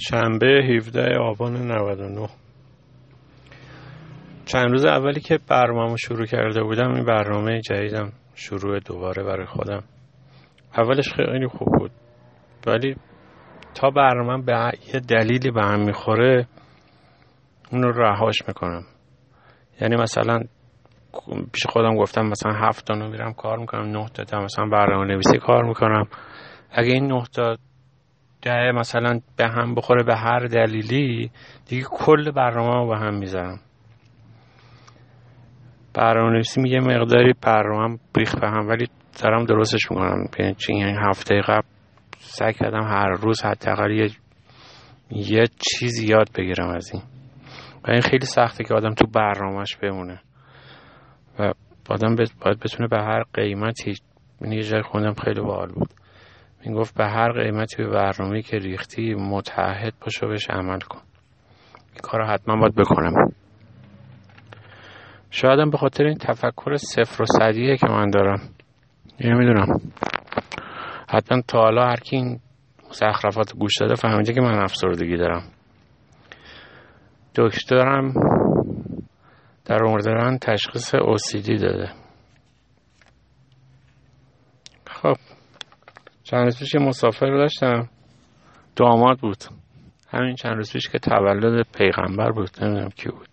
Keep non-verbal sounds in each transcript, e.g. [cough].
شنبه 17 آبان 99 چند روز اولی که برنامه شروع کرده بودم این برنامه جدیدم شروع دوباره برای خودم. اولش خیلی خوب بود ولی تا برنامه به یه دلیلی به هم می‌خوره اون رو رهاش می‌کنم. یعنی مثلا پیش خودم گفتم مثلا هفت تا میرم کار می‌کنم نه تا مثلا برنامه نویسی کار می‌کنم. اگه این نه تا ده مثلا به هم بخوره به هر دلیلی دیگه کل برنامه رو به هم می‌ذارم برنامه نویسی میگه مقداری برنامه ریخ به هم ولی دارم درستش می‌کنم. یعنی هفته قبل سعی کردم هر روز حداقل یه یه چیزی یاد بگیرم از این. و این خیلی سخته که آدم تو برنامهش بمونه. و آدم باید بتونه به هر قیمتی. این یه جای خوندم خیلی باحال بود. این گفت به هر قیمتی به برنامه که ریختی متحد پاشو بهش عمل کن. این کار حتما باید بکنم. شایدم به خاطر این تفکر صفر و صدیه که من دارم. نمی‌دونم حتما تا حالا هر کی این مزخرفات گوش داده فهمیده که من افسردگی دارم. دکترم در مورد من تشخیص اوسیدی داده. خب. چند روز پیش مسافر داشتم. داماد بود. همین چند روز پیش که تولد پیغمبر بود نمی‌دونم کی بود.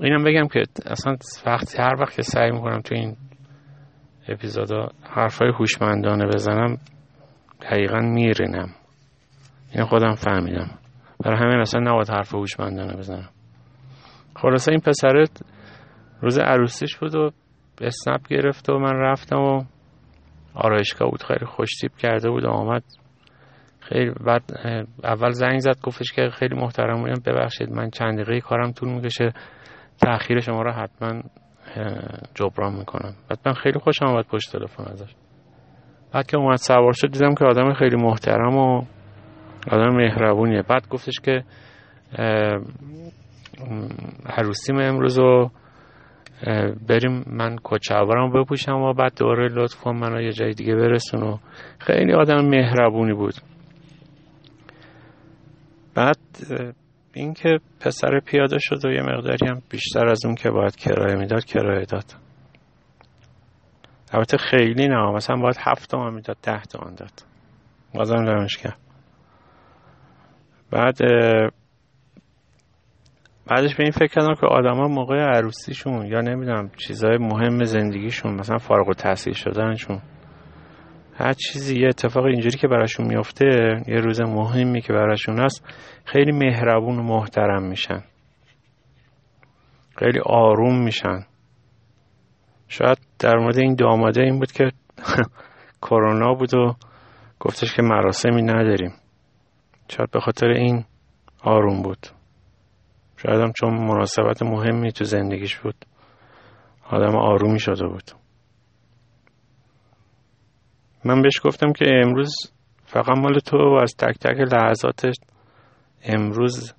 اینم بگم که اصلا وقتی هر وقت که سعی می‌کنم تو این اپیزودا حرفای هوشمندانه بزنم دقیقا میرینم. این خودم فهمیدم. برای همین اصلا نباید حرف هوشمندانه بزنم. خلاصه این پسرت روز عروسیش بود و اسنپ گرفت و من رفتم و آرایشگاه بود خیلی خوشتیب کرده بود و آمد. خیلی بعد اول زنگ زد گفتش که خیلی محترم بودم ببخشید من چند دقیقه کارم طول می‌کشه. تأخیر شما رو حتما جبران می‌کنم. بعد من خیلی خوشم آمد پشت تلفن ازش. بعد که اومد سوار شد دیدم که آدم خیلی محترم و آدم مهربونیه. بعد گفتش که عروسیم امروز رو بریم من کچهوارم بپوشم و بعد دوباره لطف کن منو یه جای دیگه برسون و خیلی آدم مهربونی بود. بعد اینکه پسر پیاده شد و یه مقداری هم بیشتر از اون که باید کرایه می‌داد کرایه داد. البته خیلی نه مثلا باید هفت تومن می‌داد ده تومن داد. بازم دمش کرد بعد بعدش به این فکر کردم که آدما موقع عروسیشون یا نمی‌دونم چیزهای مهم زندگیشون مثلا فارغ التحصیل شدنشون هر چیزی یه اتفاق اینجوری که براشون میفته یه روز مهمی که براشون هست خیلی مهربون و محترم میشن. خیلی آروم میشن. شاید در مورد این داماده این بود که [laughs] کرونا بود و گفتش که مراسمی نداریم. شاید به خاطر این آروم بود. شاید هم چون مناسبت مهمی تو زندگیش بود. آدم آرومی شده بود. من بهش گفتم که امروز فقط مال تو و از تک تک لحظاتش امروز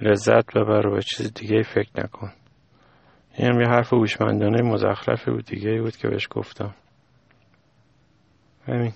لذت ببر و به چیز دیگه فکر نکن. این یه حرف هوشمندانه مزخرفی بود دیگه بود که بهش گفتم. همین.